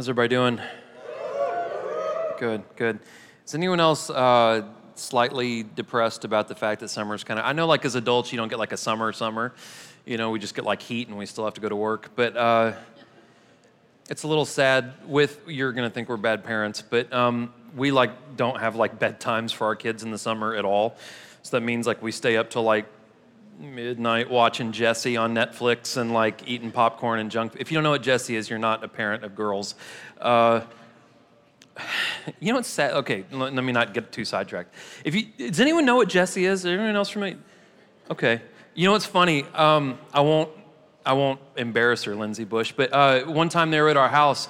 How's everybody doing? Good, good. Is anyone else uh, slightly depressed about the fact that summer's kind of? I know, like as adults, you don't get like a summer, summer. You know, we just get like heat and we still have to go to work. But uh, it's a little sad. With you're gonna think we're bad parents, but um, we like don't have like bedtimes for our kids in the summer at all. So that means like we stay up till like midnight watching Jessie on Netflix and like eating popcorn and junk. If you don't know what Jessie is, you're not a parent of girls. Uh, you know what's sad? Okay, let, me not get too sidetracked. If you, does anyone know what Jessie is? Is anyone else from me? Okay. You know what's funny? Um, I won't. I won't embarrass her, Lindsay Bush. But uh, one time they were at our house.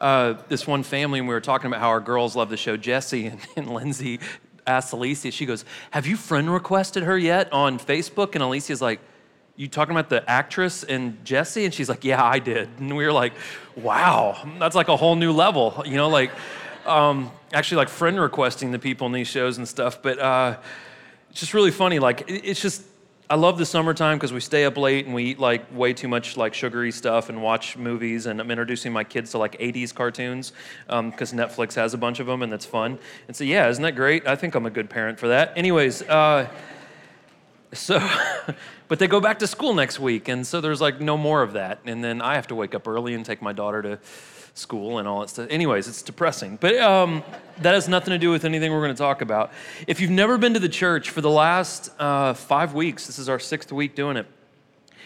Uh, this one family, and we were talking about how our girls love the show Jessie, and, and Lindsay asked Alicia, she goes, Have you friend requested her yet on Facebook? And Alicia's like, You talking about the actress and Jessie? And she's like, Yeah, I did. And we were like, Wow, that's like a whole new level, you know, like um, actually like friend requesting the people in these shows and stuff. But uh, it's just really funny. Like, it's just, I love the summertime because we stay up late and we eat like way too much like sugary stuff and watch movies. And I'm introducing my kids to like 80s cartoons because um, Netflix has a bunch of them and that's fun. And so, yeah, isn't that great? I think I'm a good parent for that. Anyways, uh, so, but they go back to school next week. And so there's like no more of that. And then I have to wake up early and take my daughter to school and all that stuff. Anyways, it's depressing. But um, that has nothing to do with anything we're going to talk about. If you've never been to the church for the last uh, five weeks, this is our sixth week doing it.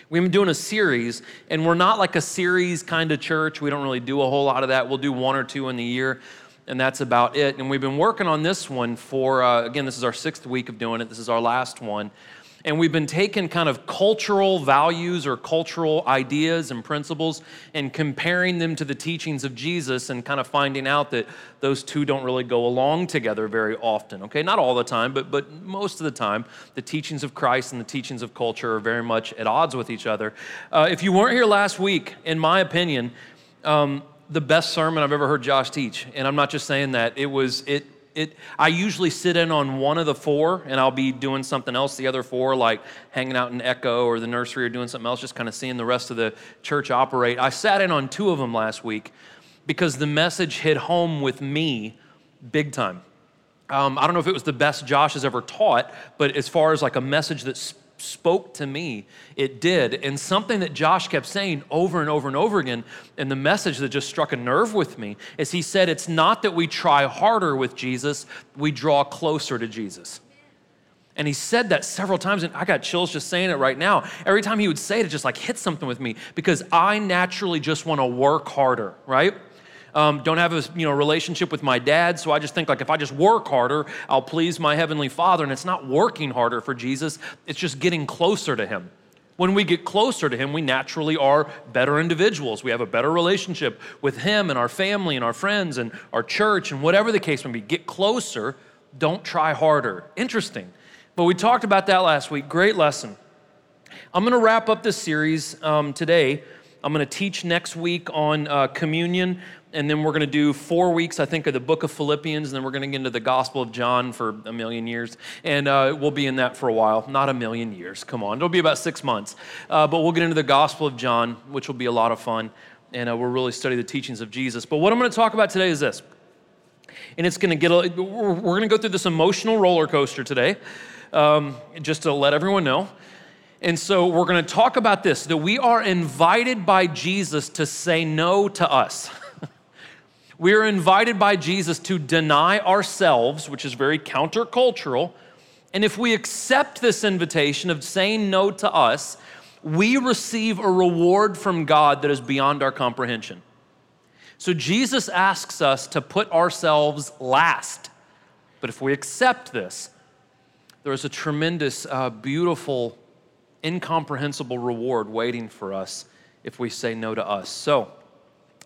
We've been doing a series, and we're not like a series kind of church. We don't really do a whole lot of that. We'll do one or two in the year, and that's about it. And we've been working on this one for, uh, again, this is our sixth week of doing it. This is our last one and we've been taking kind of cultural values or cultural ideas and principles and comparing them to the teachings of Jesus and kind of finding out that those two don't really go along together very often. Okay, not all the time, but, but most of the time, the teachings of Christ and the teachings of culture are very much at odds with each other. Uh, if you weren't here last week, in my opinion, um, the best sermon I've ever heard Josh teach, and I'm not just saying that, it was, it, it, I usually sit in on one of the four and I'll be doing something else the other four, like hanging out in Echo or the nursery or doing something else, just kind of seeing the rest of the church operate. I sat in on two of them last week because the message hit home with me big time. Um, I don't know if it was the best Josh has ever taught, but as far as like a message that spoke to me, it did. And something that Josh kept saying over and over and over again, and the message that just struck a nerve with me, is he said, It's not that we try harder with Jesus, we draw closer to Jesus. And he said that several times, and I got chills just saying it right now. Every time he would say it, it just like hit something with me because I naturally just want to work harder, right? Um, don't have a you know, relationship with my dad, so I just think like if I just work harder, I'll please my heavenly Father. And it's not working harder for Jesus, it's just getting closer to Him. When we get closer to Him, we naturally are better individuals. We have a better relationship with Him and our family and our friends and our church and whatever the case may be. Get closer, don't try harder. Interesting. But we talked about that last week. Great lesson. I'm going to wrap up this series um, today. I'm going to teach next week on uh, communion and then we're going to do four weeks, I think, of the book of Philippians, and then we're going to get into the Gospel of John for a million years. And uh, we'll be in that for a while. Not a million years, come on. It'll be about six months. Uh, but we'll get into the Gospel of John, which will be a lot of fun. And uh, we'll really study the teachings of Jesus. But what I'm going to talk about today is this. And it's going to get, a, we're going to go through this emotional roller coaster today, um, just to let everyone know. And so we're going to talk about this that we are invited by Jesus to say no to us. We are invited by Jesus to deny ourselves, which is very countercultural. And if we accept this invitation of saying no to us, we receive a reward from God that is beyond our comprehension. So Jesus asks us to put ourselves last. But if we accept this, there is a tremendous, uh, beautiful, incomprehensible reward waiting for us if we say no to us. So,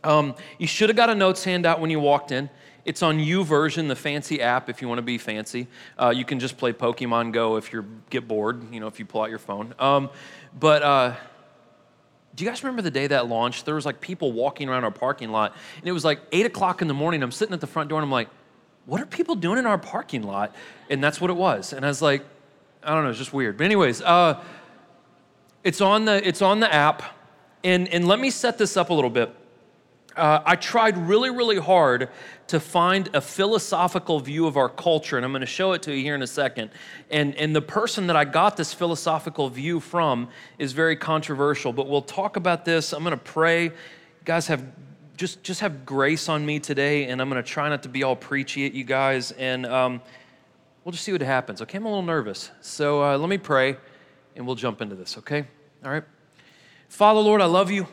um, you should have got a notes handout when you walked in. It's on U YouVersion, the fancy app, if you want to be fancy. Uh, you can just play Pokemon Go if you get bored, you know, if you pull out your phone. Um, but uh, do you guys remember the day that launched? There was like people walking around our parking lot, and it was like 8 o'clock in the morning. I'm sitting at the front door, and I'm like, what are people doing in our parking lot? And that's what it was. And I was like, I don't know, it's just weird. But anyways, uh, it's on the it's on the app, and and let me set this up a little bit. Uh, I tried really, really hard to find a philosophical view of our culture, and I'm going to show it to you here in a second. And, and the person that I got this philosophical view from is very controversial, but we'll talk about this. I'm going to pray. You guys have just, just have grace on me today, and I'm going to try not to be all preachy at you guys, and um, we'll just see what happens. Okay, I'm a little nervous. So uh, let me pray, and we'll jump into this, okay? All right. Father, Lord, I love you.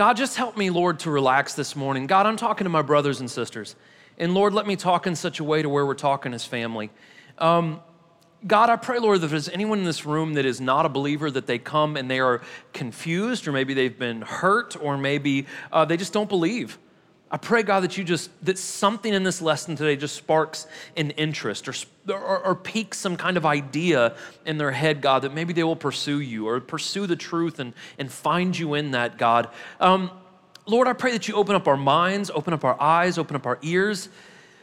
God, just help me, Lord, to relax this morning. God, I'm talking to my brothers and sisters. And Lord, let me talk in such a way to where we're talking as family. Um, God, I pray, Lord, that if there's anyone in this room that is not a believer, that they come and they are confused, or maybe they've been hurt, or maybe uh, they just don't believe. I pray, God, that you just, that something in this lesson today just sparks an interest or, or, or piques some kind of idea in their head, God, that maybe they will pursue you or pursue the truth and, and find you in that, God. Um, Lord, I pray that you open up our minds, open up our eyes, open up our ears.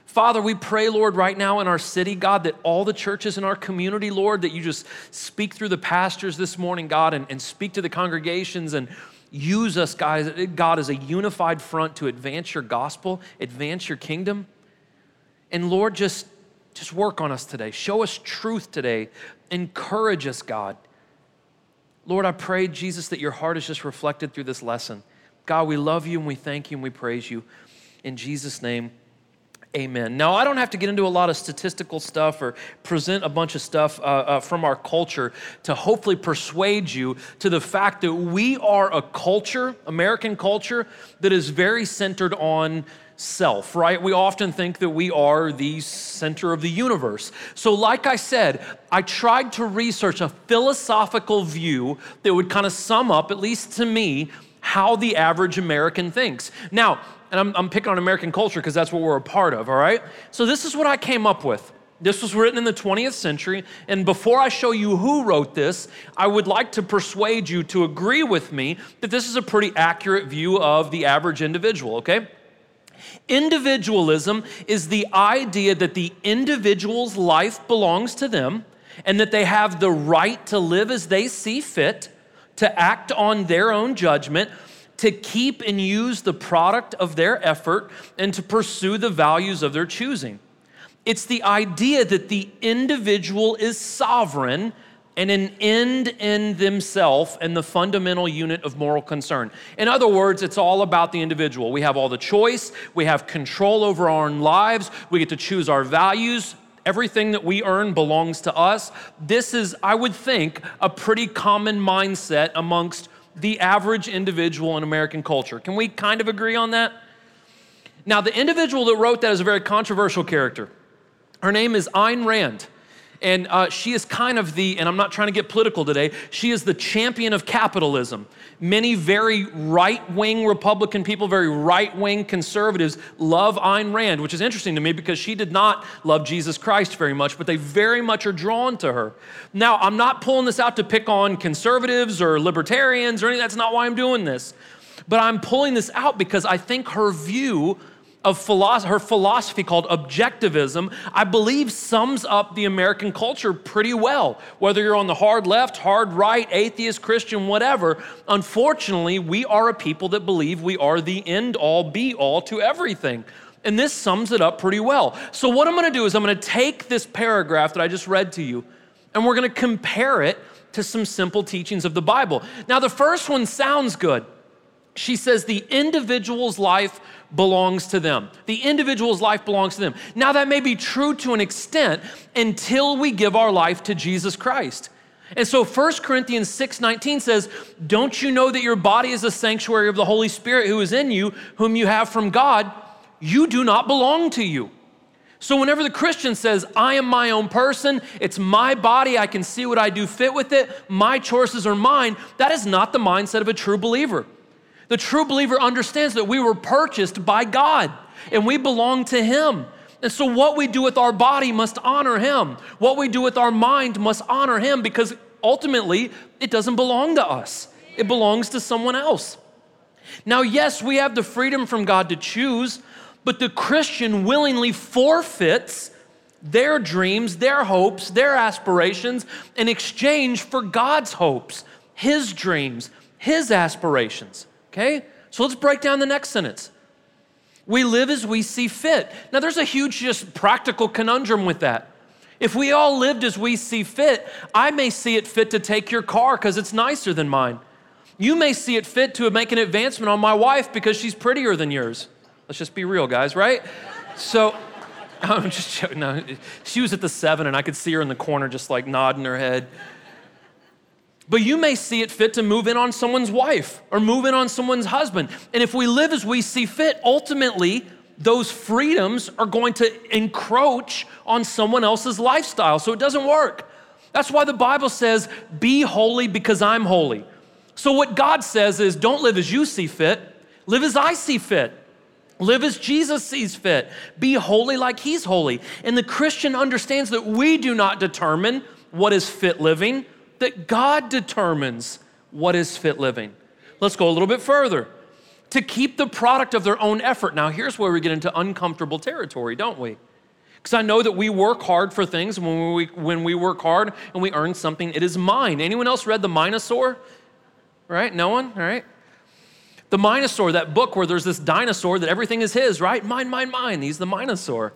Father, we pray, Lord, right now in our city, God, that all the churches in our community, Lord, that you just speak through the pastors this morning, God, and, and speak to the congregations and use us, guys, God, as a unified front to advance your gospel, advance your kingdom. And Lord, just, just work on us today. Show us truth today. Encourage us, God. Lord, I pray, Jesus, that your heart is just reflected through this lesson. God, we love you and we thank you and we praise you. In Jesus' name, Amen. Now, I don't have to get into a lot of statistical stuff or present a bunch of stuff uh, uh, from our culture to hopefully persuade you to the fact that we are a culture, American culture, that is very centered on self, right? We often think that we are the center of the universe. So, like I said, I tried to research a philosophical view that would kind of sum up, at least to me, how the average American thinks. Now, and I'm, I'm picking on American culture because that's what we're a part of, all right? So this is what I came up with. This was written in the 20th century. And before I show you who wrote this, I would like to persuade you to agree with me that this is a pretty accurate view of the average individual, okay? Individualism is the idea that the individual's life belongs to them and that they have the right to live as they see fit, to act on their own judgment, to keep and use the product of their effort and to pursue the values of their choosing. It's the idea that the individual is sovereign and an end in themselves and the fundamental unit of moral concern. In other words, it's all about the individual. We have all the choice, we have control over our own lives, we get to choose our values. Everything that we earn belongs to us. This is, I would think, a pretty common mindset amongst the average individual in American culture. Can we kind of agree on that? Now, the individual that wrote that is a very controversial character. Her name is Ayn Rand. And uh, she is kind of the, and I'm not trying to get political today, she is the champion of capitalism. Many very right wing Republican people, very right wing conservatives love Ayn Rand, which is interesting to me because she did not love Jesus Christ very much, but they very much are drawn to her. Now, I'm not pulling this out to pick on conservatives or libertarians or anything, that's not why I'm doing this. But I'm pulling this out because I think her view of her philosophy called objectivism, I believe sums up the American culture pretty well. Whether you're on the hard left, hard right, atheist, Christian, whatever, unfortunately, we are a people that believe we are the end all be all to everything. And this sums it up pretty well. So, what I'm gonna do is I'm gonna take this paragraph that I just read to you, and we're gonna compare it to some simple teachings of the Bible. Now, the first one sounds good. She says the individual's life belongs to them. The individual's life belongs to them. Now, that may be true to an extent until we give our life to Jesus Christ. And so 1 Corinthians 6:19 says, "Don't you know that your body is a sanctuary of the Holy Spirit who is in you, whom you have from God? You do not belong to you." So whenever the Christian says, "I am my own person, it's my body, I can see what I do fit with it, my choices are mine," that is not the mindset of a true believer. The true believer understands that we were purchased by God and we belong to Him. And so, what we do with our body must honor Him. What we do with our mind must honor Him because ultimately it doesn't belong to us, it belongs to someone else. Now, yes, we have the freedom from God to choose, but the Christian willingly forfeits their dreams, their hopes, their aspirations in exchange for God's hopes, His dreams, his aspirations. Okay? So let's break down the next sentence. We live as we see fit. Now, there's a huge, just practical conundrum with that. If we all lived as we see fit, I may see it fit to take your car because it's nicer than mine. You may see it fit to make an advancement on my wife because she's prettier than yours. Let's just be real, guys, right? So, I'm just joking. No, she was at the seven, and I could see her in the corner just like nodding her head. But you may see it fit to move in on someone's wife or move in on someone's husband. And if we live as we see fit, ultimately, those freedoms are going to encroach on someone else's lifestyle. So it doesn't work. That's why the Bible says, Be holy because I'm holy. So what God says is, Don't live as you see fit, live as I see fit. Live as Jesus sees fit. Be holy like He's holy. And the Christian understands that we do not determine what is fit living that God determines what is fit living. Let's go a little bit further. To keep the product of their own effort. Now, here's where we get into uncomfortable territory, don't we? Because I know that we work hard for things. When we, when we work hard and we earn something, it is mine. Anyone else read The Minosaur? Right? No one? All right. The Minosaur, that book where there's this dinosaur that everything is his, right? Mine, mine, mine. He's the Minosaur.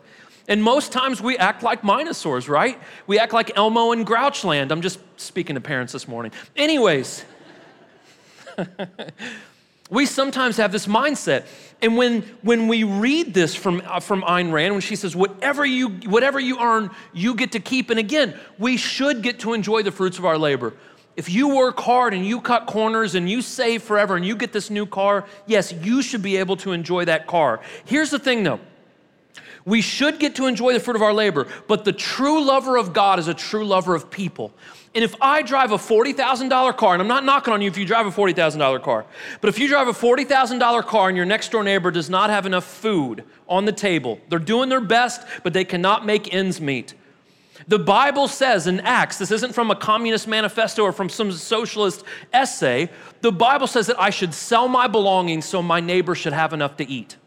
And most times we act like Minosaurs, right? We act like Elmo and Grouchland. I'm just speaking to parents this morning. Anyways, we sometimes have this mindset. And when, when we read this from, uh, from Ayn Rand, when she says, whatever you, whatever you earn, you get to keep. And again, we should get to enjoy the fruits of our labor. If you work hard and you cut corners and you save forever and you get this new car, yes, you should be able to enjoy that car. Here's the thing though we should get to enjoy the fruit of our labor, but the true lover of God is a true lover of people. And if I drive a $40,000 car, and I'm not knocking on you if you drive a $40,000 car, but if you drive a $40,000 car and your next door neighbor does not have enough food on the table, they're doing their best, but they cannot make ends meet. The Bible says in Acts, this isn't from a communist manifesto or from some socialist essay, the Bible says that I should sell my belongings so my neighbor should have enough to eat.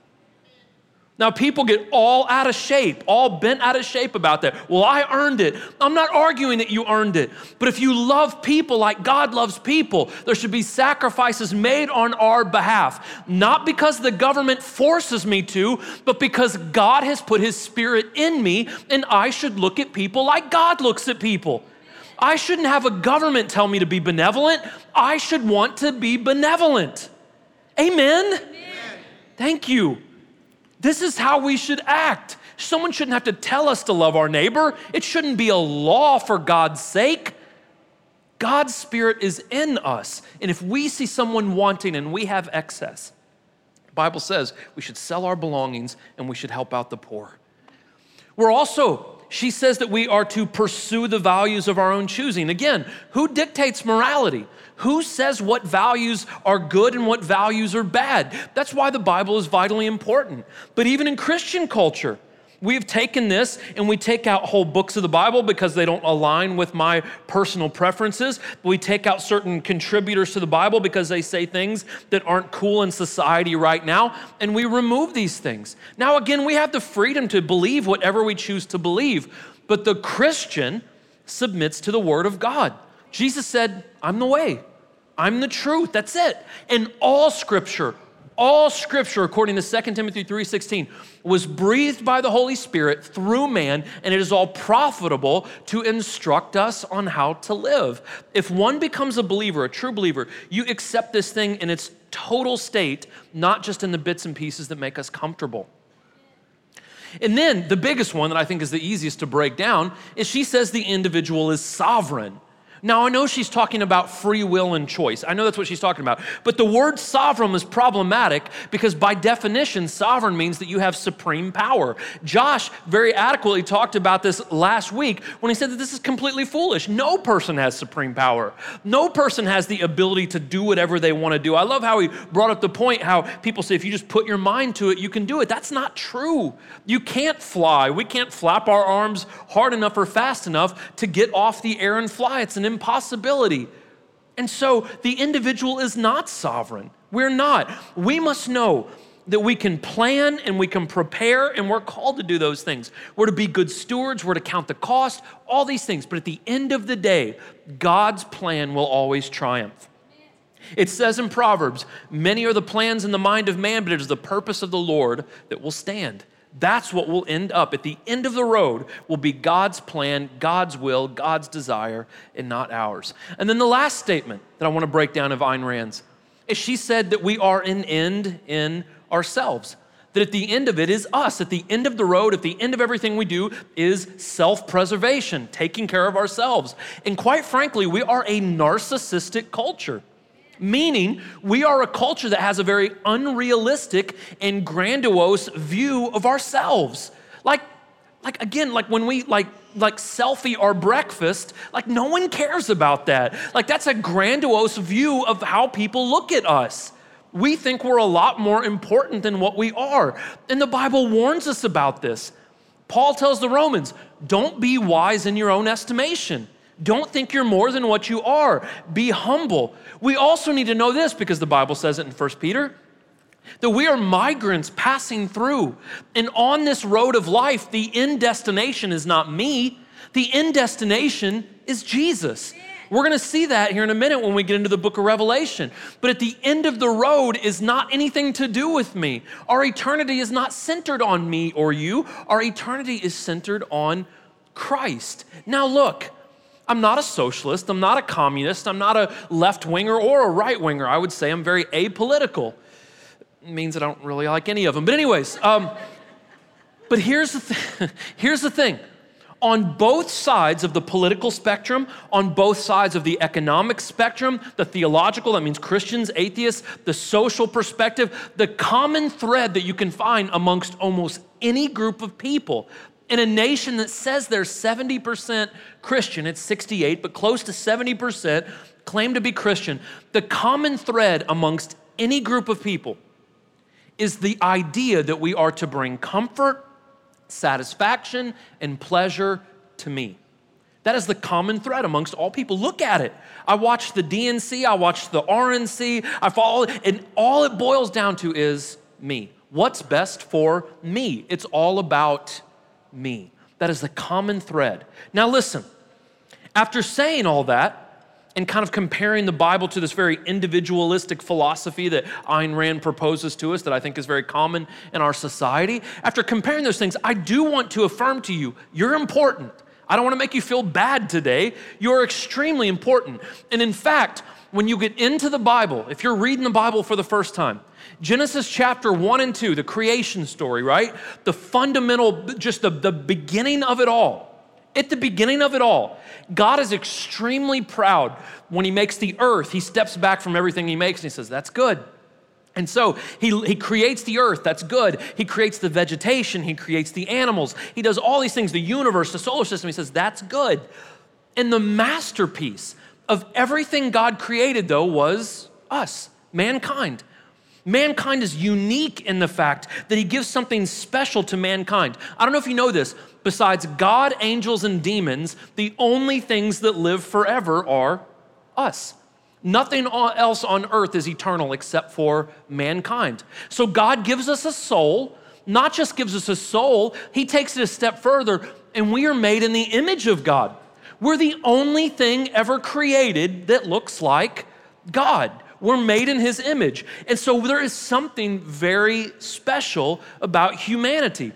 Now, people get all out of shape, all bent out of shape about that. Well, I earned it. I'm not arguing that you earned it. But if you love people like God loves people, there should be sacrifices made on our behalf. Not because the government forces me to, but because God has put his spirit in me, and I should look at people like God looks at people. I shouldn't have a government tell me to be benevolent. I should want to be benevolent. Amen. Amen. Thank you. This is how we should act. Someone shouldn't have to tell us to love our neighbor. It shouldn't be a law for God's sake. God's Spirit is in us. And if we see someone wanting and we have excess, the Bible says we should sell our belongings and we should help out the poor. We're also, she says that we are to pursue the values of our own choosing. Again, who dictates morality? Who says what values are good and what values are bad? That's why the Bible is vitally important. But even in Christian culture, we've taken this and we take out whole books of the Bible because they don't align with my personal preferences. We take out certain contributors to the Bible because they say things that aren't cool in society right now, and we remove these things. Now, again, we have the freedom to believe whatever we choose to believe, but the Christian submits to the Word of God. Jesus said, I'm the way, I'm the truth. That's it. And all scripture, all scripture according to 2 Timothy 3:16 was breathed by the Holy Spirit through man and it is all profitable to instruct us on how to live. If one becomes a believer, a true believer, you accept this thing in its total state, not just in the bits and pieces that make us comfortable. And then the biggest one that I think is the easiest to break down is she says the individual is sovereign. Now, I know she's talking about free will and choice. I know that's what she's talking about. But the word sovereign is problematic because, by definition, sovereign means that you have supreme power. Josh very adequately talked about this last week when he said that this is completely foolish. No person has supreme power, no person has the ability to do whatever they want to do. I love how he brought up the point how people say if you just put your mind to it, you can do it. That's not true. You can't fly. We can't flap our arms hard enough or fast enough to get off the air and fly. It's an impossibility. And so the individual is not sovereign. We're not. We must know that we can plan and we can prepare, and we're called to do those things. We're to be good stewards, we're to count the cost, all these things. But at the end of the day, God's plan will always triumph. It says in Proverbs, many are the plans in the mind of man, but it is the purpose of the Lord that will stand. That's what will end up. At the end of the road will be God's plan, God's will, God's desire, and not ours. And then the last statement that I want to break down of Ayn Rand's is she said that we are an end in ourselves. That at the end of it is us. At the end of the road, at the end of everything we do is self preservation, taking care of ourselves. And quite frankly, we are a narcissistic culture. Meaning, we are a culture that has a very unrealistic and grandiose view of ourselves. Like, like again, like when we like like selfie our breakfast, like no one cares about that. Like that's a grandiose view of how people look at us. We think we're a lot more important than what we are. And the Bible warns us about this. Paul tells the Romans, don't be wise in your own estimation. Don't think you're more than what you are. Be humble. We also need to know this because the Bible says it in 1 Peter that we are migrants passing through. And on this road of life, the end destination is not me, the end destination is Jesus. We're going to see that here in a minute when we get into the book of Revelation. But at the end of the road is not anything to do with me. Our eternity is not centered on me or you, our eternity is centered on Christ. Now, look, I'm not a socialist, I'm not a communist, I'm not a left winger or a right winger. I would say I'm very apolitical. It means I don't really like any of them. But, anyways, um, but here's the, th- here's the thing on both sides of the political spectrum, on both sides of the economic spectrum, the theological, that means Christians, atheists, the social perspective, the common thread that you can find amongst almost any group of people in a nation that says they're 70% Christian, it's 68, but close to 70% claim to be Christian, the common thread amongst any group of people is the idea that we are to bring comfort, satisfaction, and pleasure to me. That is the common thread amongst all people. Look at it. I watch the DNC, I watch the RNC, I follow, and all it boils down to is me. What's best for me? It's all about me. That is the common thread. Now, listen, after saying all that, and kind of comparing the Bible to this very individualistic philosophy that Ayn Rand proposes to us, that I think is very common in our society, after comparing those things, I do want to affirm to you you're important. I don't want to make you feel bad today. You're extremely important. And in fact, when you get into the Bible, if you're reading the Bible for the first time, Genesis chapter 1 and 2, the creation story, right? The fundamental, just the, the beginning of it all. At the beginning of it all, God is extremely proud when He makes the earth. He steps back from everything He makes and He says, That's good. And so he, he creates the earth, that's good. He creates the vegetation, he creates the animals. He does all these things, the universe, the solar system. He says, That's good. And the masterpiece of everything God created, though, was us, mankind. Mankind is unique in the fact that he gives something special to mankind. I don't know if you know this. Besides God, angels, and demons, the only things that live forever are us. Nothing else on earth is eternal except for mankind. So God gives us a soul, not just gives us a soul, He takes it a step further, and we are made in the image of God. We're the only thing ever created that looks like God. We're made in his image. And so there is something very special about humanity.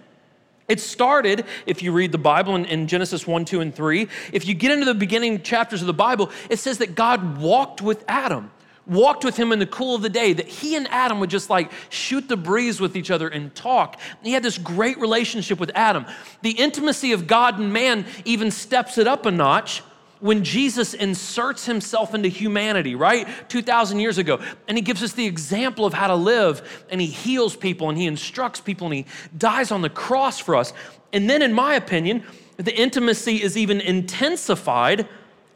It started, if you read the Bible in, in, Genesis 1, 2, and 3, if you get into the beginning chapters of the Bible, it says that God walked with Adam, walked with him in the cool of the day, that he and Adam would just like shoot the breeze with each other and talk. He had this great relationship with Adam. The intimacy of God and man even steps it up a notch when Jesus inserts himself into humanity, right? 2,000 years ago. And he gives us the example of how to live, and he heals people, and he instructs people, and he dies on the cross for us. And then, in my opinion, the intimacy is even intensified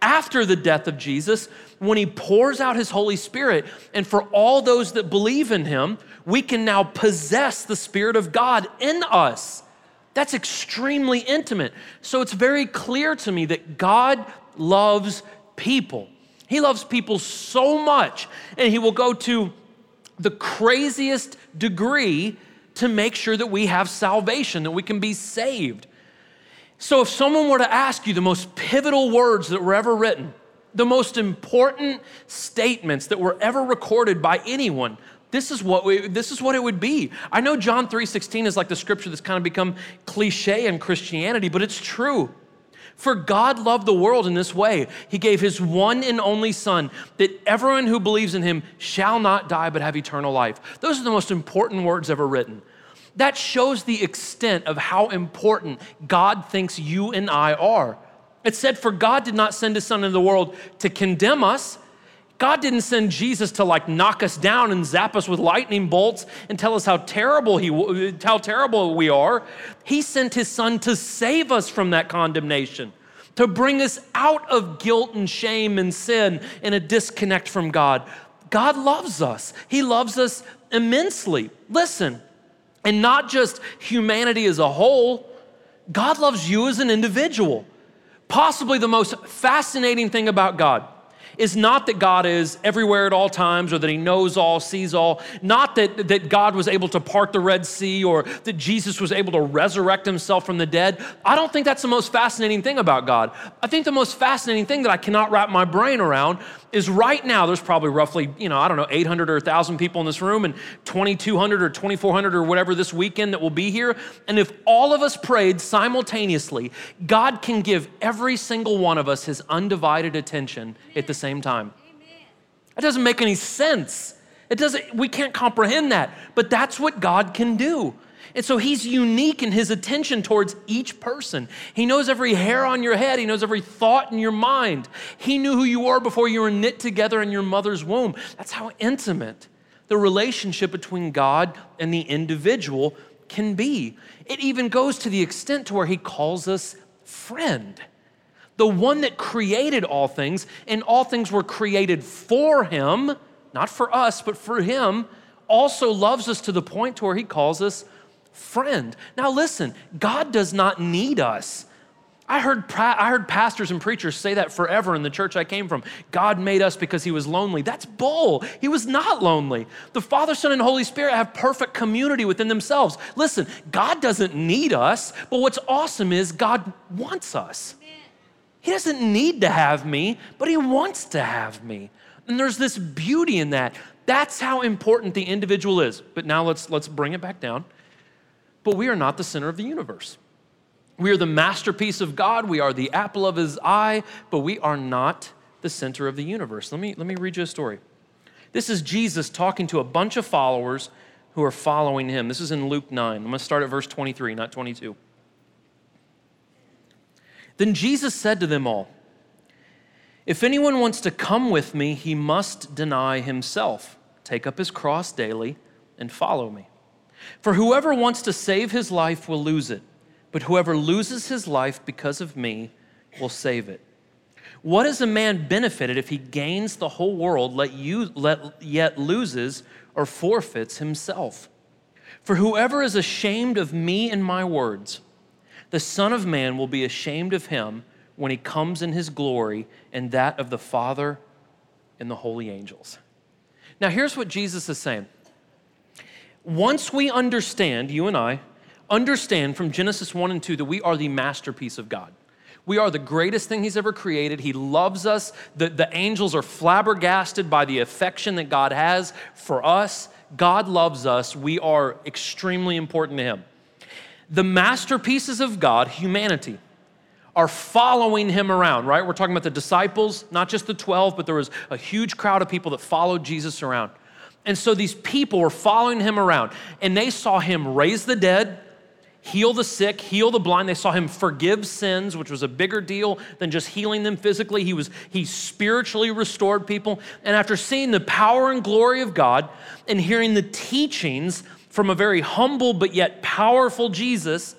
after the death of Jesus when he pours out his Holy Spirit. And for all those that believe in him, we can now possess the Spirit of God in us. That's extremely intimate. So it's very clear to me that God loves people. He loves people so much, and He will go to the craziest degree to make sure that we have salvation, that we can be saved. So, if someone were to ask you the most pivotal words that were ever written, the most important statements that were ever recorded by anyone this is what we, this is what it would be. I know John 3:16 is like the scripture that's kind of become cliche in Christianity, but it's true. For God loved the world in this way. He gave his one and only son that everyone who believes in him shall not die but have eternal life. Those are the most important words ever written. That shows the extent of how important God thinks you and I are. It said, For God did not send his son into the world to condemn us, God didn't send Jesus to like knock us down and zap us with lightning bolts and tell us how terrible he how terrible we are. He sent his son to save us from that condemnation, to bring us out of guilt and shame and sin and a disconnect from God. God loves us. He loves us immensely. Listen, and not just humanity as a whole. God loves you as an individual. Possibly the most fascinating thing about God is not that God is everywhere at all times or that he knows all, sees all, not that, that God was able to part the Red Sea or that Jesus was able to resurrect himself from the dead. I don't think that's the most fascinating thing about God. I think the most fascinating thing that I cannot wrap my brain around is right now there's probably roughly, you know, I don't know, 800 or 1,000 people in this room and 2,200 or 2,400 or whatever this weekend that will be here. And if all of us prayed simultaneously, God can give every single one of us his undivided attention at the same time. That doesn't make any sense. It doesn't, we can't comprehend that, but that's what God can do. And so he's unique in his attention towards each person. He knows every hair on your head, he knows every thought in your mind. He knew who you were before you were knit together in your mother's womb. That's how intimate the relationship between God and the individual can be. It even goes to the extent to where he calls us friend. The one that created all things, and all things were created for him, not for us, but for him, also loves us to the point to where he calls us friend. Now, listen, God does not need us. I heard, I heard pastors and preachers say that forever in the church I came from. God made us because he was lonely. That's bull. He was not lonely. The Father, Son, and Holy Spirit have perfect community within themselves. Listen, God doesn't need us, but what's awesome is God wants us. He doesn't need to have me, but he wants to have me. And there's this beauty in that. That's how important the individual is. But now let's, let's bring it back down. But we are not the center of the universe. We are the masterpiece of God. We are the apple of his eye, but we are not the center of the universe. Let me, let me read you a story. This is Jesus talking to a bunch of followers who are following him. This is in Luke 9. I'm going to start at verse 23, not 22. Then Jesus said to them all, If anyone wants to come with me, he must deny himself, take up his cross daily, and follow me. For whoever wants to save his life will lose it, but whoever loses his life because of me will save it. What is a man benefited if he gains the whole world, let you, let, yet loses or forfeits himself? For whoever is ashamed of me and my words, the Son of Man will be ashamed of him when he comes in his glory and that of the Father and the holy angels. Now, here's what Jesus is saying once we understand, you and I, understand from Genesis 1 and 2 that we are the masterpiece of God. We are the greatest thing He's ever created. He loves us. The, the angels are flabbergasted by the affection that God has for us. God loves us. We are extremely important to Him. The masterpieces of God, humanity, are following Him around, right? We're talking about the disciples, not just the 12, but there was a huge crowd of people that followed Jesus around. And so these people were following him around and they saw him raise the dead, heal the sick, heal the blind. They saw him forgive sins, which was a bigger deal than just healing them physically. He was he spiritually restored people. And after seeing the power and glory of God and hearing the teachings from a very humble but yet powerful Jesus,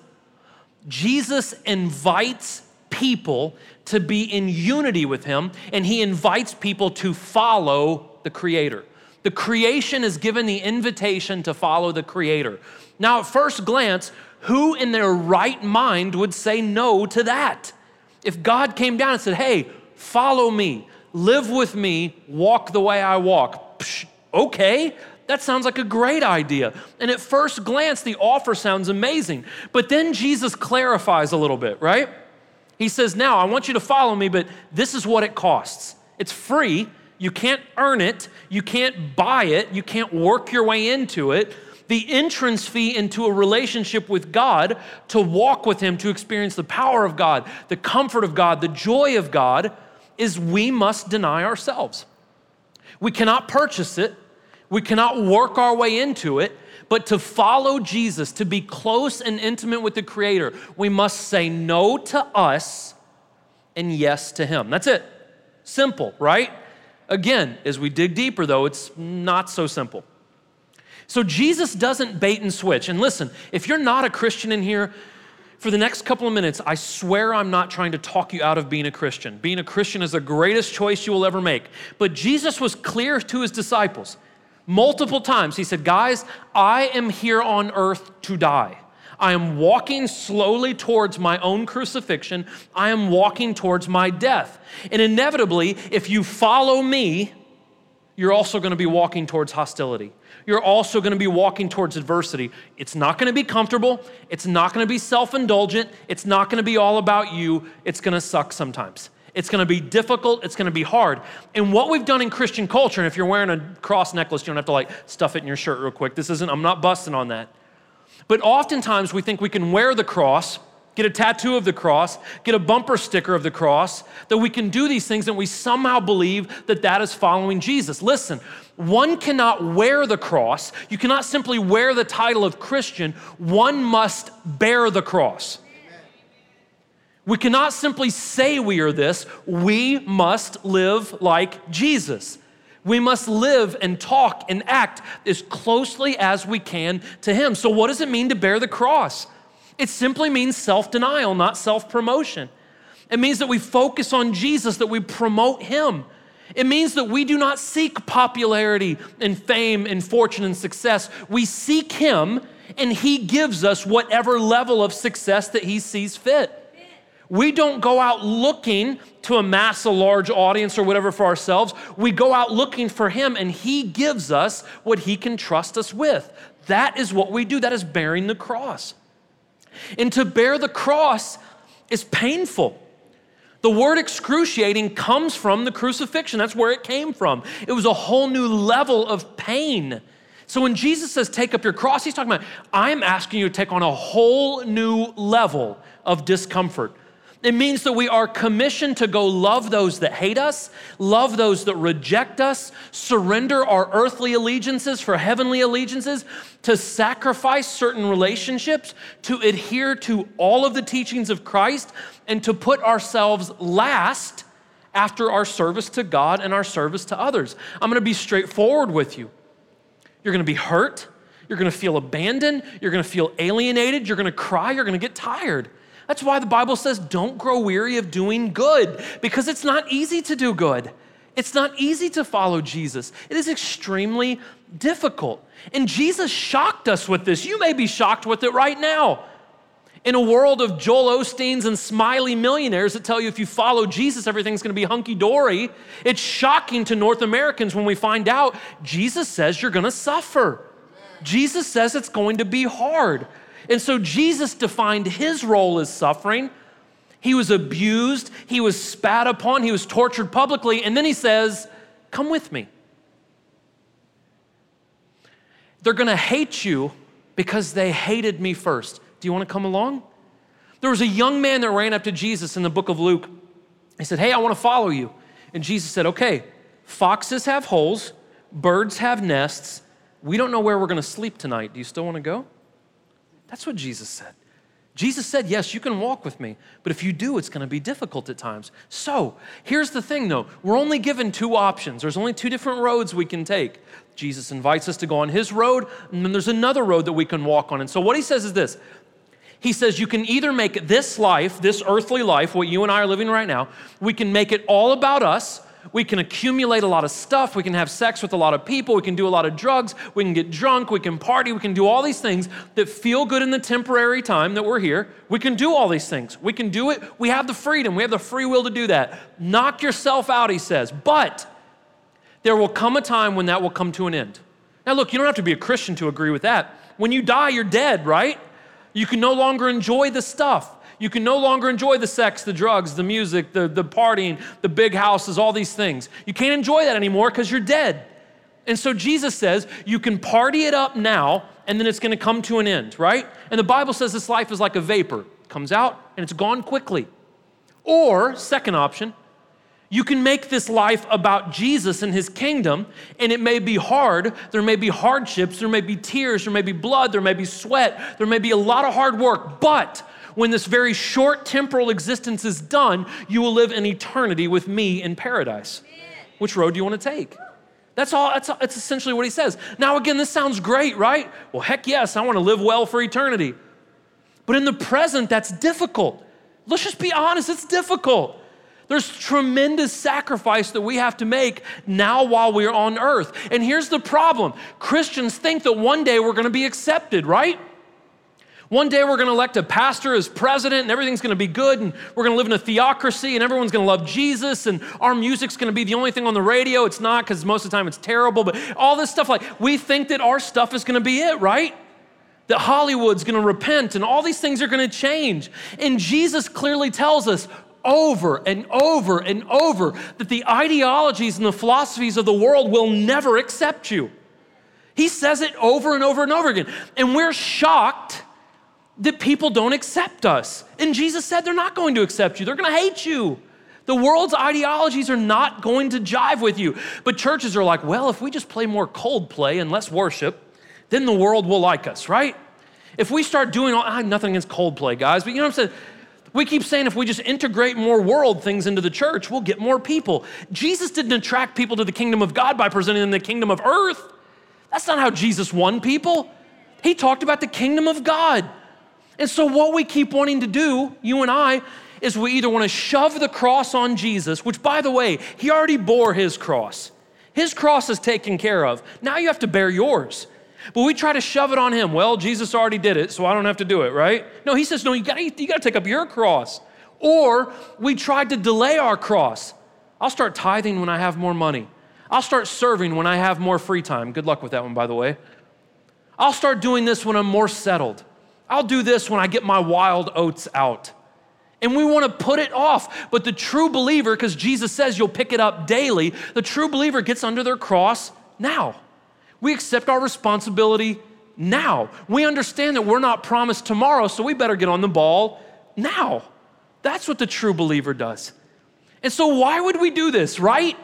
Jesus invites people to be in unity with him and he invites people to follow the creator. The creation is given the invitation to follow the Creator. Now, at first glance, who in their right mind would say no to that? If God came down and said, Hey, follow me, live with me, walk the way I walk, Psh, okay, that sounds like a great idea. And at first glance, the offer sounds amazing. But then Jesus clarifies a little bit, right? He says, Now I want you to follow me, but this is what it costs. It's free. You can't earn it. You can't buy it. You can't work your way into it. The entrance fee into a relationship with God, to walk with Him, to experience the power of God, the comfort of God, the joy of God, is we must deny ourselves. We cannot purchase it. We cannot work our way into it. But to follow Jesus, to be close and intimate with the Creator, we must say no to us and yes to Him. That's it. Simple, right? Again, as we dig deeper, though, it's not so simple. So Jesus doesn't bait and switch. And listen, if you're not a Christian in here, for the next couple of minutes, I swear I'm not trying to talk you out of being a Christian. Being a Christian is the greatest choice you will ever make. But Jesus was clear to his disciples multiple times. He said, Guys, I am here on earth to die. I am walking slowly towards my own crucifixion. I am walking towards my death. And inevitably, if you follow me, you're also going to be walking towards hostility. You're also going to be walking towards adversity. It's not going to be comfortable. It's not going to be self indulgent. It's not going to be all about you. It's going to suck sometimes. It's going to be difficult. It's going to be hard. And what we've done in Christian culture, and if you're wearing a cross necklace, you don't have to like stuff it in your shirt real quick. This isn't, I'm not busting on that. But oftentimes we think we can wear the cross, get a tattoo of the cross, get a bumper sticker of the cross, that we can do these things and we somehow believe that that is following Jesus. Listen, one cannot wear the cross. You cannot simply wear the title of Christian. One must bear the cross. We cannot simply say we are this. We must live like Jesus. We must live and talk and act as closely as we can to Him. So, what does it mean to bear the cross? It simply means self denial, not self promotion. It means that we focus on Jesus, that we promote Him. It means that we do not seek popularity and fame and fortune and success. We seek Him, and He gives us whatever level of success that He sees fit. We don't go out looking to amass a large audience or whatever for ourselves. We go out looking for Him, and He gives us what He can trust us with. That is what we do. That is bearing the cross. And to bear the cross is painful. The word excruciating comes from the crucifixion. That's where it came from. It was a whole new level of pain. So when Jesus says, take up your cross, he's talking about, I'm asking you to take on a whole new level of discomfort it means that we are commissioned to go love those that hate us, love those that reject us, surrender our earthly allegiances for heavenly allegiances, to sacrifice certain relationships, to adhere to all of the teachings of Christ, and to put ourselves last after our service to God and our service to others. I'm gonna be straightforward with you. You're gonna be hurt, you're gonna feel abandoned, you're gonna feel alienated, you're gonna cry, you're gonna get tired. That's why the Bible says, don't grow weary of doing good, because it's not easy to do good. It's not easy to follow Jesus. It is extremely difficult. And Jesus shocked us with this. You may be shocked with it right now. In a world of Joel Osteens and smiley millionaires that tell you if you follow Jesus, everything's gonna be hunky dory, it's shocking to North Americans when we find out Jesus says you're gonna suffer. Jesus says it's going to be hard. And so Jesus defined his role as suffering. He was abused, he was spat upon, he was tortured publicly, and then he says, Come with me. They're gonna hate you because they hated me first. Do you wanna come along? There was a young man that ran up to Jesus in the book of Luke. He said, Hey, I wanna follow you. And Jesus said, Okay, foxes have holes, birds have nests. We don't know where we're gonna sleep tonight. Do you still wanna go? That's what Jesus said. Jesus said, Yes, you can walk with me, but if you do, it's going to be difficult at times. So here's the thing though we're only given two options. There's only two different roads we can take. Jesus invites us to go on his road, and then there's another road that we can walk on. And so what he says is this He says, You can either make this life, this earthly life, what you and I are living right now, we can make it all about us, we can accumulate a lot of stuff. We can have sex with a lot of people. We can do a lot of drugs. We can get drunk. We can party. We can do all these things that feel good in the temporary time that we're here. We can do all these things. We can do it. We have the freedom. We have the free will to do that. Knock yourself out, he says. But there will come a time when that will come to an end. Now, look, you don't have to be a Christian to agree with that. When you die, you're dead, right? You can no longer enjoy the stuff. You can no longer enjoy the sex, the drugs, the music, the, the partying, the big houses, all these things. You can't enjoy that anymore because you're dead. And so Jesus says you can party it up now and then it's going to come to an end, right? And the Bible says this life is like a vapor. It comes out and it's gone quickly. Or, second option, you can make this life about Jesus and his kingdom, and it may be hard. There may be hardships, there may be tears, there may be blood, there may be sweat, there may be a lot of hard work, but when this very short temporal existence is done, you will live in eternity with me in paradise. Which road do you want to take? That's all, that's, that's essentially what he says. Now, again, this sounds great, right? Well, heck yes, I want to live well for eternity. But in the present, that's difficult. Let's just be honest, it's difficult. There's tremendous sacrifice that we have to make now while we're on earth. And here's the problem Christians think that one day we're going to be accepted, right? One day we're going to elect a pastor as president and everything's going to be good and we're going to live in a theocracy and everyone's going to love Jesus and our music's going to be the only thing on the radio. It's not because most of the time it's terrible, but all this stuff like we think that our stuff is going to be it, right? That Hollywood's going to repent and all these things are going to change. And Jesus clearly tells us over and over and over that the ideologies and the philosophies of the world will never accept you. He says it over and over and over again. And we're shocked that people don't accept us. And Jesus said they're not going to accept you, they're going to hate you. The world's ideologies are not going to jive with you. But churches are like, well, if we just play more Coldplay and less worship, then the world will like us, right? If we start doing all, I have nothing against Coldplay, guys, but you know what I'm saying? We keep saying if we just integrate more world things into the church, we'll get more people. Jesus didn't attract people to the kingdom of God by presenting them the kingdom of earth. That's not how Jesus won people. He talked about the kingdom of God. And so, what we keep wanting to do, you and I, is we either want to shove the cross on Jesus, which, by the way, he already bore his cross. His cross is taken care of. Now you have to bear yours. But we try to shove it on him. Well, Jesus already did it, so I don't have to do it, right? No, he says, no, you gotta, you gotta take up your cross. Or we tried to delay our cross. I'll start tithing when I have more money. I'll start serving when I have more free time. Good luck with that one, by the way. I'll start doing this when I'm more settled. I'll do this when I get my wild oats out. And we want to put it off. But the true believer, because Jesus says you'll pick it up daily, the true believer gets under their cross now. We accept our responsibility now. We understand that we're not promised tomorrow, so we better get on the ball now. That's what the true believer does. And so, why would we do this, right?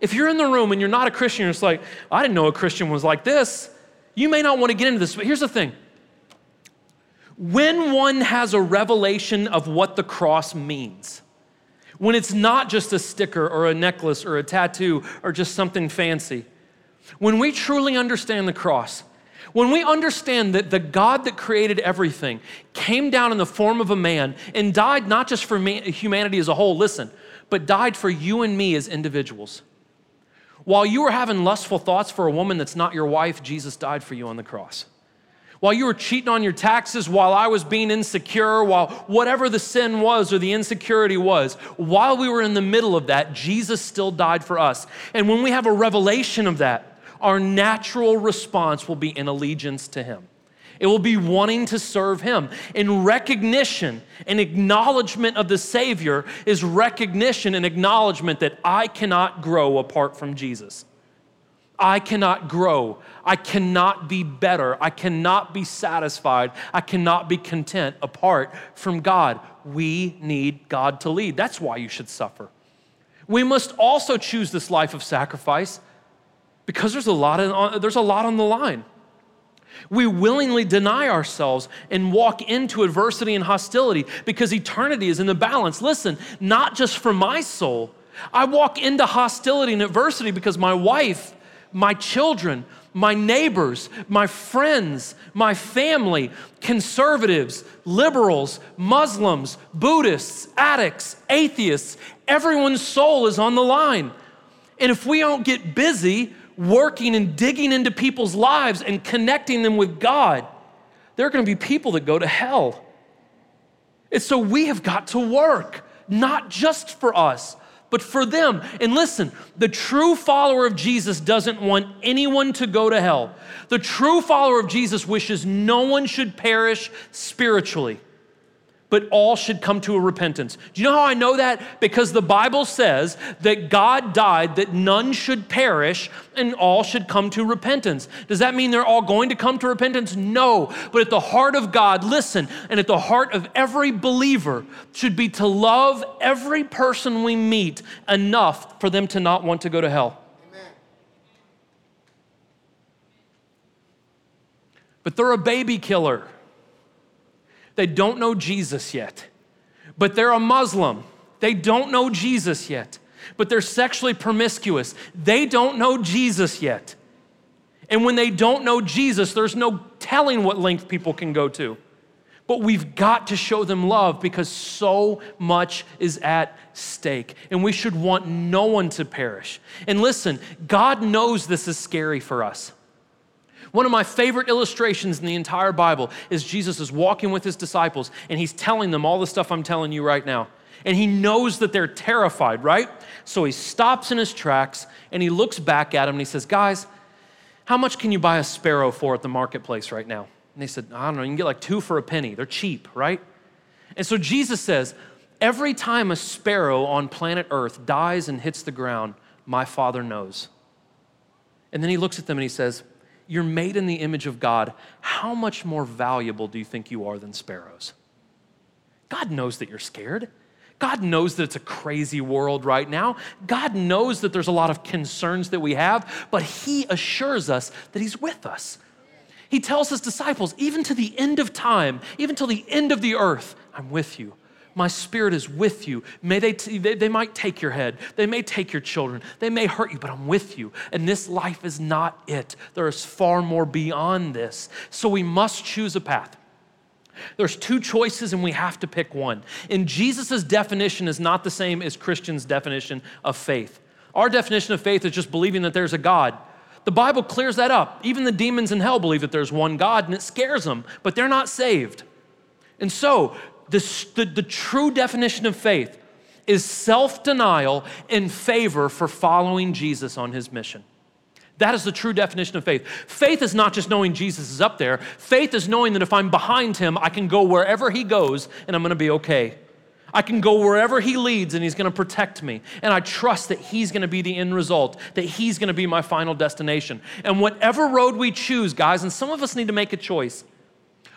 If you're in the room and you're not a Christian, you're just like, I didn't know a Christian was like this. You may not want to get into this, but here's the thing. When one has a revelation of what the cross means, when it's not just a sticker or a necklace or a tattoo or just something fancy, when we truly understand the cross, when we understand that the God that created everything came down in the form of a man and died not just for humanity as a whole, listen, but died for you and me as individuals. While you were having lustful thoughts for a woman that's not your wife, Jesus died for you on the cross. While you were cheating on your taxes, while I was being insecure, while whatever the sin was or the insecurity was, while we were in the middle of that, Jesus still died for us. And when we have a revelation of that, our natural response will be in allegiance to Him. It will be wanting to serve Him. In recognition and acknowledgement of the Savior is recognition and acknowledgement that I cannot grow apart from Jesus. I cannot grow. I cannot be better. I cannot be satisfied. I cannot be content apart from God. We need God to lead. That's why you should suffer. We must also choose this life of sacrifice because there's a lot, in, there's a lot on the line. We willingly deny ourselves and walk into adversity and hostility because eternity is in the balance. Listen, not just for my soul. I walk into hostility and adversity because my wife, my children, my neighbors, my friends, my family, conservatives, liberals, Muslims, Buddhists, addicts, atheists, everyone's soul is on the line. And if we don't get busy working and digging into people's lives and connecting them with God, there are going to be people that go to hell. And so we have got to work, not just for us, but for them. And listen, the true follower of Jesus doesn't want anyone to go to hell. The true follower of Jesus wishes no one should perish spiritually. But all should come to a repentance. Do you know how I know that? Because the Bible says that God died that none should perish and all should come to repentance. Does that mean they're all going to come to repentance? No. But at the heart of God, listen, and at the heart of every believer should be to love every person we meet enough for them to not want to go to hell. Amen. But they're a baby killer. They don't know Jesus yet, but they're a Muslim. They don't know Jesus yet, but they're sexually promiscuous. They don't know Jesus yet. And when they don't know Jesus, there's no telling what length people can go to. But we've got to show them love because so much is at stake. And we should want no one to perish. And listen, God knows this is scary for us. One of my favorite illustrations in the entire Bible is Jesus is walking with his disciples and he's telling them all the stuff I'm telling you right now. And he knows that they're terrified, right? So he stops in his tracks and he looks back at them and he says, Guys, how much can you buy a sparrow for at the marketplace right now? And they said, I don't know, you can get like two for a penny. They're cheap, right? And so Jesus says, Every time a sparrow on planet Earth dies and hits the ground, my Father knows. And then he looks at them and he says, you're made in the image of God, how much more valuable do you think you are than sparrows? God knows that you're scared. God knows that it's a crazy world right now. God knows that there's a lot of concerns that we have, but He assures us that He's with us. He tells His disciples, even to the end of time, even till the end of the earth, I'm with you. My spirit is with you. May they, t- they, they might take your head. They may take your children. They may hurt you, but I'm with you. And this life is not it. There is far more beyond this. So we must choose a path. There's two choices, and we have to pick one. And Jesus' definition is not the same as Christians' definition of faith. Our definition of faith is just believing that there's a God. The Bible clears that up. Even the demons in hell believe that there's one God, and it scares them, but they're not saved. And so, the, the, true definition of faith is self denial in favor for following Jesus on his mission. That is the true definition of faith. Faith is not just knowing Jesus is up there, faith is knowing that if I'm behind him, I can go wherever he goes and I'm gonna be okay. I can go wherever he leads and he's gonna protect me. And I trust that he's gonna be the end result, that he's gonna be my final destination. And whatever road we choose, guys, and some of us need to make a choice.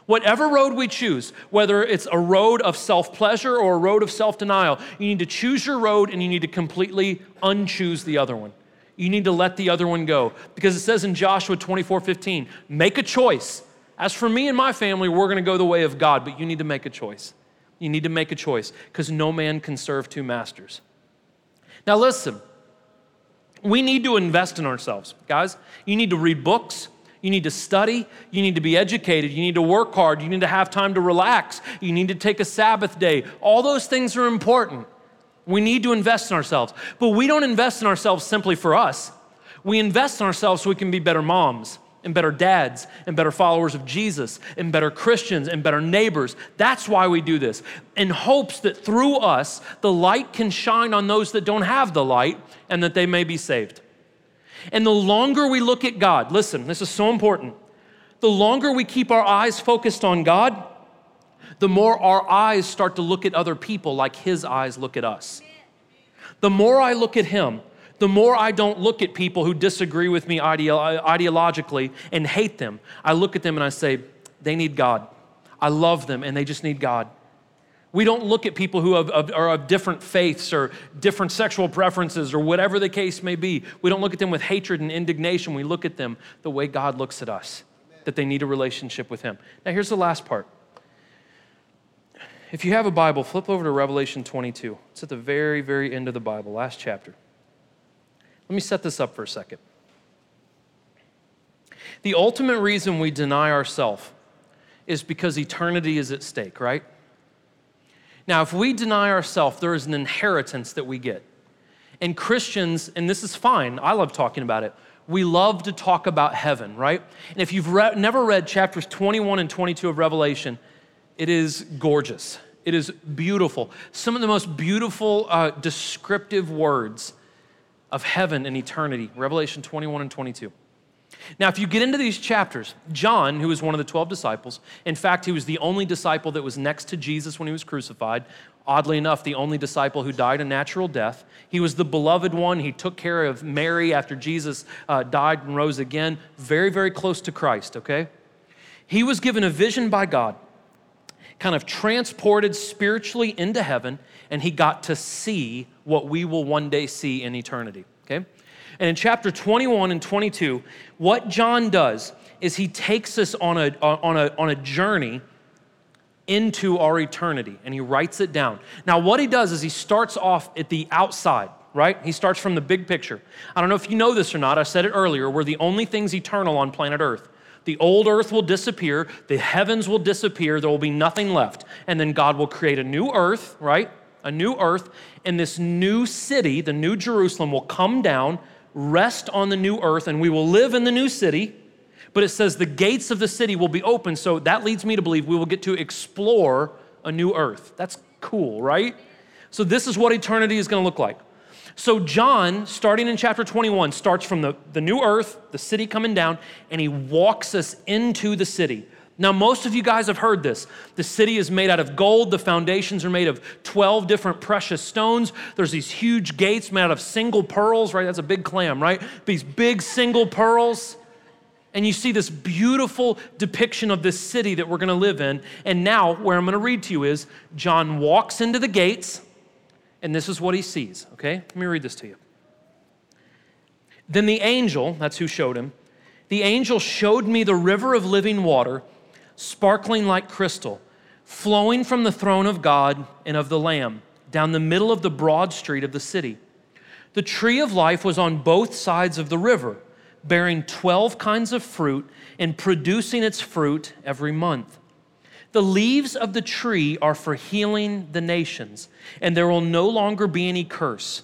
Whatever road we choose, whether it's a road of self pleasure or a road of self denial, you need to choose your road and you need to completely unchoose the other one. You need to let the other one go. Because it says in Joshua 24 15, make a choice. As for me and my family, we're going to go the way of God, but you need to make a choice. You need to make a choice because no man can serve two masters. Now, listen, we need to invest in ourselves, guys. You need to read books. You need to study. You need to be educated. You need to work hard. You need to have time to relax. You need to take a Sabbath day. All those things are important. We need to invest in ourselves. But we don't invest in ourselves simply for us. We invest in ourselves so we can be better moms and better dads and better followers of Jesus and better Christians and better neighbors. That's why we do this, in hopes that through us, the light can shine on those that don't have the light and that they may be saved. And the longer we look at God, listen, this is so important. The longer we keep our eyes focused on God, the more our eyes start to look at other people like His eyes look at us. The more I look at Him, the more I don't look at people who disagree with me ideologically and hate them. I look at them and I say, they need God. I love them and they just need God. We don't look at people who have, are of different faiths or different sexual preferences or whatever the case may be. We don't look at them with hatred and indignation. We look at them the way God looks at us, that they need a relationship with Him. Now, here's the last part. If you have a Bible, flip over to Revelation 22. It's at the very, very end of the Bible, last chapter. Let me set this up for a second. The ultimate reason we deny ourselves is because eternity is at stake, right? Now, if we deny ourselves, there is an inheritance that we get. And Christians, and this is fine, I love talking about it. We love to talk about heaven, right? And if you've re- never read chapters 21 and 22 of Revelation, it is gorgeous. It is beautiful. Some of the most beautiful uh, descriptive words of heaven and eternity, Revelation 21 and 22. Now, if you get into these chapters, John, who was one of the 12 disciples, in fact, he was the only disciple that was next to Jesus when he was crucified. Oddly enough, the only disciple who died a natural death. He was the beloved one. He took care of Mary after Jesus uh, died and rose again. Very, very close to Christ, okay? He was given a vision by God, kind of transported spiritually into heaven, and he got to see what we will one day see in eternity, okay? And in chapter 21 and 22, what John does is he takes us on a, on a, on a journey into our eternity and he writes it down. Now, what he does is he starts off at the outside, right? He starts from the big picture. I don't know if you know this or not. I said it earlier. We're the only things eternal on planet Earth. The old earth will disappear, the heavens will disappear, there will be nothing left. And then God will create a new earth, right? A new earth, and this new city, the new Jerusalem, will come down rest on the new earth and we will live in the new city. But it says the gates of the city will be open. So that leads me to believe we will get to explore a new earth. That's cool, right? So this is what eternity is going to look like. So John, starting in chapter 21, starts from the, the new earth, the city coming down, and he walks us into the city. Now, most of you guys have heard this. The city is made out of gold. The foundations are made of 12 different precious stones. There's these huge gates made out of single pearls, right? That's a big clam, right? These big single pearls. And you see this beautiful depiction of this city that we're going to live in. And now, where I'm going to read to you is John walks into the gates, and this is what he sees, okay? Let me read this to you. Then the angel, that's who showed him, the angel showed me the river of living water sparkling like crystal, flowing from the throne of God and of the Lamb down the middle of the broad street of the city. The tree of life was on both sides of the river, bearing 12 kinds of fruit and producing its fruit every month. The leaves of the tree are for healing the nations, and there will no longer be any curse.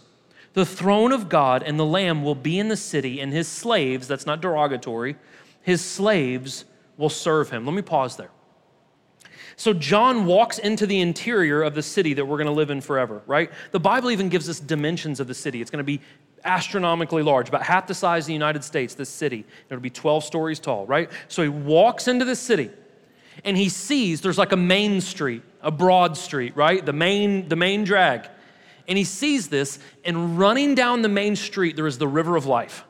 The throne of God and the Lamb will be in the city, and his slaves, that's not derogatory, his slaves will serve him. Let me pause there. So, John walks into the interior of the city that we're going to live in forever, right? The Bible even gives us dimensions of the city. It's going to be astronomically large, about half the size of the United States, this city. It'll be 12 stories tall, right? So, he walks into the city and he sees there's like a main street, a broad street, right? The main, the main drag. And he sees this, and running down the main street, there is the river of life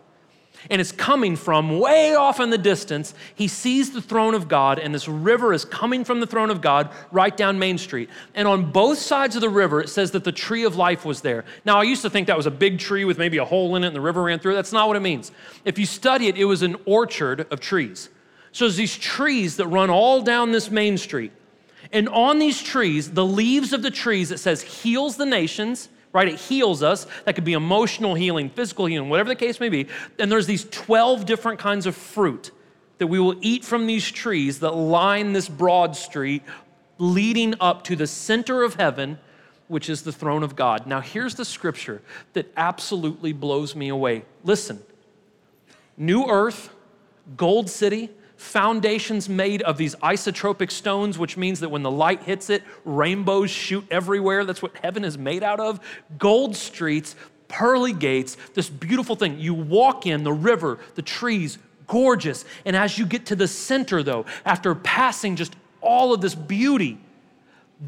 and it's coming from way off in the distance. He sees the throne of God, and this river is coming from the throne of God right down Main Street. And on both sides of the river, it says that the tree of life was there. Now, I used to think that was a big tree with maybe a hole in it and the river ran through it. That's not what it means. If you study it, it was an orchard of trees. So there's these trees that run all down this Main Street. And on these trees, the leaves of the trees, it says, heals the nations right? It heals us. That could be emotional healing, physical healing, whatever the case may be. And there's these 12 different kinds of fruit that we will eat from these trees that line this broad street leading up to the center of heaven, which is the throne of God. Now, here's the scripture that absolutely blows me away. Listen New earth, gold city, foundations made of these isotropic stones, which means that when the light hits it, rainbows shoot everywhere. That's what heaven is made out of. Gold streets, pearly gates, this beautiful thing. You walk in the river, the trees, gorgeous. And as you get to the center, though, after passing just all of this beauty,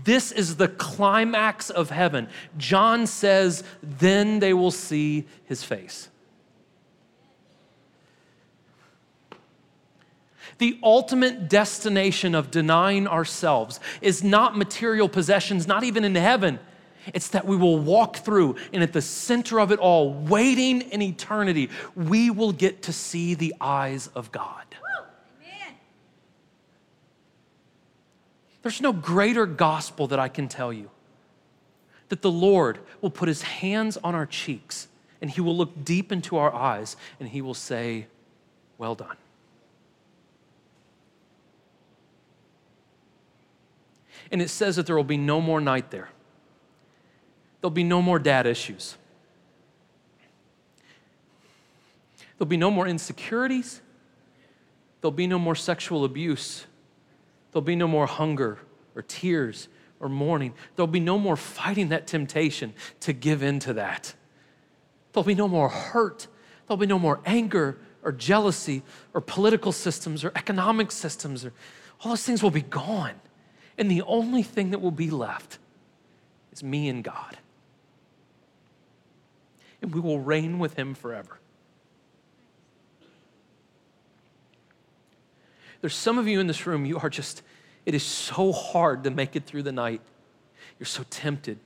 this is the climax of heaven. John says, then they will see his face. The ultimate destination of denying ourselves is not material possessions, not even in heaven. It's that we will walk through, and at the center of it all, waiting in eternity, we will get to see the eyes of God. There's no greater gospel that I can tell you that the Lord will put his hands on our cheeks and he will look deep into our eyes and he will say, Well done. And it says that there will be no more night there. There'll be no more dad issues. There'll be no more insecurities. There'll be no more sexual abuse. There'll be no more hunger or tears or mourning. There'll be no more fighting that temptation to give in to that. There'll be no more hurt. There'll be no more anger or jealousy or political systems or economic systems or all those things will be gone. And the only thing that will be left is me and God. And we will reign with him forever. There's some of you in this room, you are just, it is so hard to make it through the night. You're so tempted.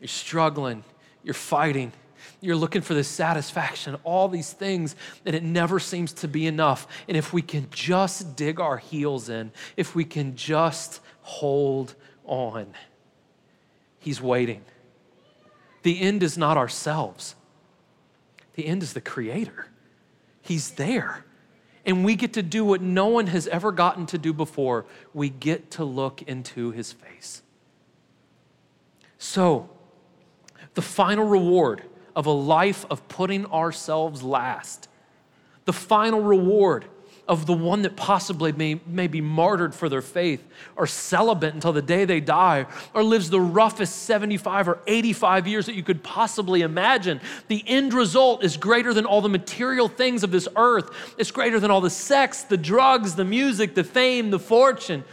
You're struggling. You're fighting. You're looking for this satisfaction, all these things, and it never seems to be enough. And if we can just dig our heels in, if we can just hold on, He's waiting. The end is not ourselves, the end is the Creator. He's there. And we get to do what no one has ever gotten to do before. We get to look into His face. So, the final reward of a life of putting ourselves last, the final reward of the one that possibly may, may be martyred for their faith or celibate until the day they die or lives the roughest 75 or 85 years that you could possibly imagine. The end result is greater than all the material things of this earth. It's greater than all the sex, the drugs, the music, the fame, the fortune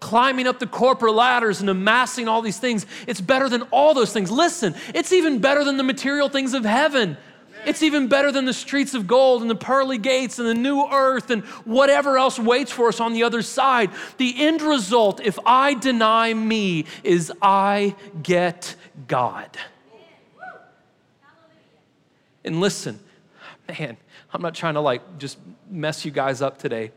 climbing up the corporate ladders and amassing all these things. It's better than all those things. Listen, it's even better than the material things of heaven. It's even better than the streets of gold and the pearly gates and the new earth and whatever else waits for us on the other side. The end result, if I deny me, is I get God. And listen, man, I'm not trying to like just mess you guys up today,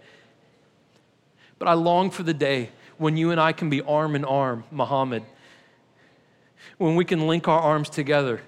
but I long for the day when you and I can be arm in arm, Muhammad, when we can link our arms together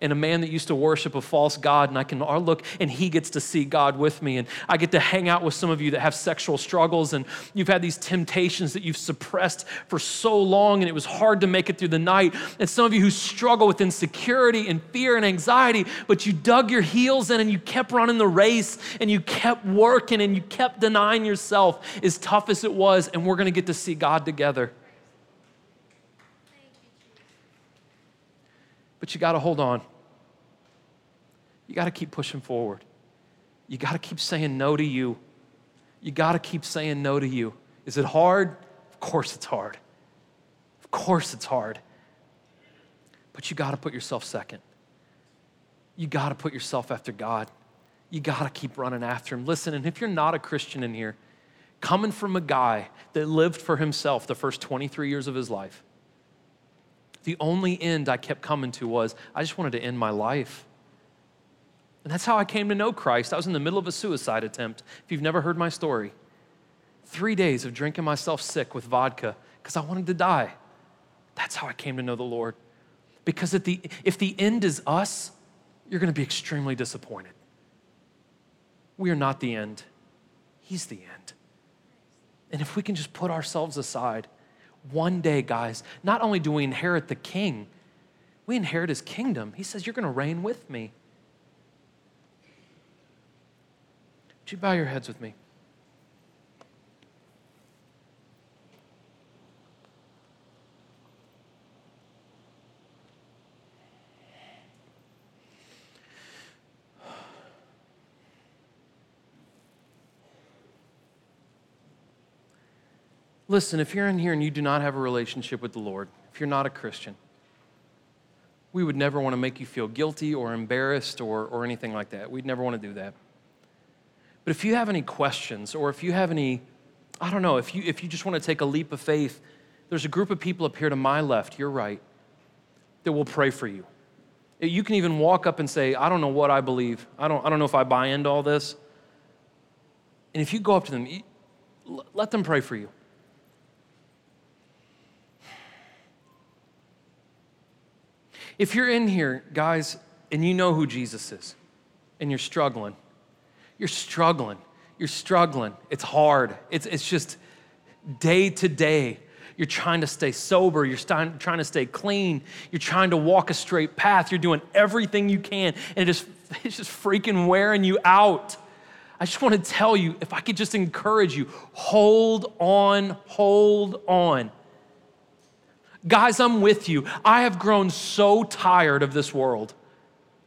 and a man that used to worship a false God, and I can look and he gets to see God with me. And I get to hang out with some of you that have sexual struggles, and you've had these temptations that you've suppressed for so long, and it was hard to make it through the night. And some of you who struggle with insecurity and fear and anxiety, but you dug your heels in and you kept running the race and you kept working and you kept denying yourself as tough as it was, and we're gonna get to see God together. But you got to hold on. You got to keep pushing forward. You got to keep saying no to you. You got to keep saying no to you. Is it hard? Of course it's hard. Of course it's hard. But you got to put yourself second. You got to put yourself after God. You got to keep running after Him. Listen, and if you're not a Christian in here, coming from a guy that lived for himself the first 23 years of his life, the only end I kept coming to was I just wanted to end my life. And that's how I came to know Christ. I was in the middle of a suicide attempt. If you've never heard my story, three days of drinking myself sick with vodka because I wanted to die. That's how I came to know the Lord. Because at the, if the end is us, you're going to be extremely disappointed. We are not the end, He's the end. And if we can just put ourselves aside one day, guys, not only do we inherit the king, we inherit his kingdom. He says, You're going to reign with me. Would you bow your heads with me? Listen, if you're in here and you do not have a relationship with the Lord, if you're not a Christian, we would never want to make you feel guilty or embarrassed or, or anything like that. We'd never want to do that. But if you have any questions or if you have any, I don't know, if you, if you just want to take a leap of faith, there's a group of people up here to my left, your right, that will pray for you. You can even walk up and say, I don't know what I believe. I don't, I don't know if I buy into all this. And if you go up to them, let them pray for you. If you're in here, guys, and you know who Jesus is, and you're struggling, you're struggling, you're struggling. It's hard. It's, it's just day to day. You're trying to stay sober. You're trying to stay clean. You're trying to walk a straight path. You're doing everything you can, and it just, it's just freaking wearing you out. I just want to tell you if I could just encourage you, hold on, hold on. Guys, I'm with you. I have grown so tired of this world.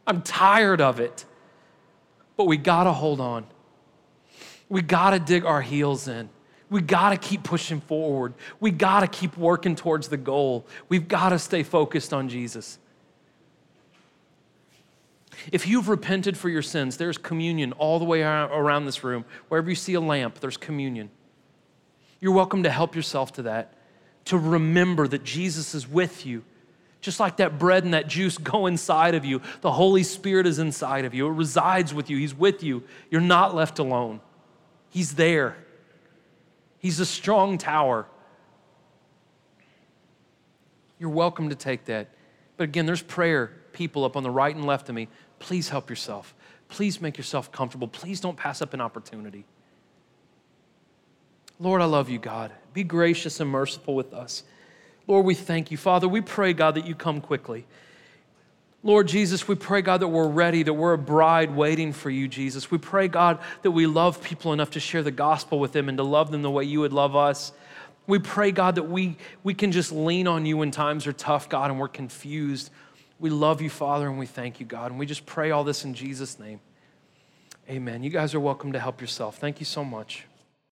I'm tired of it. But we got to hold on. We got to dig our heels in. We got to keep pushing forward. We got to keep working towards the goal. We've got to stay focused on Jesus. If you've repented for your sins, there's communion all the way around this room. Wherever you see a lamp, there's communion. You're welcome to help yourself to that, to remember that Jesus is with you. Just like that bread and that juice go inside of you, the Holy Spirit is inside of you. It resides with you, He's with you. You're not left alone, He's there. He's a strong tower. You're welcome to take that. But again, there's prayer people up on the right and left of me. Please help yourself. Please make yourself comfortable. Please don't pass up an opportunity. Lord, I love you, God. Be gracious and merciful with us. Lord, we thank you. Father, we pray, God, that you come quickly. Lord Jesus, we pray, God, that we're ready, that we're a bride waiting for you, Jesus. We pray, God, that we love people enough to share the gospel with them and to love them the way you would love us. We pray, God, that we, we can just lean on you when times are tough, God, and we're confused. We love you, Father, and we thank you, God. And we just pray all this in Jesus' name. Amen. You guys are welcome to help yourself. Thank you so much.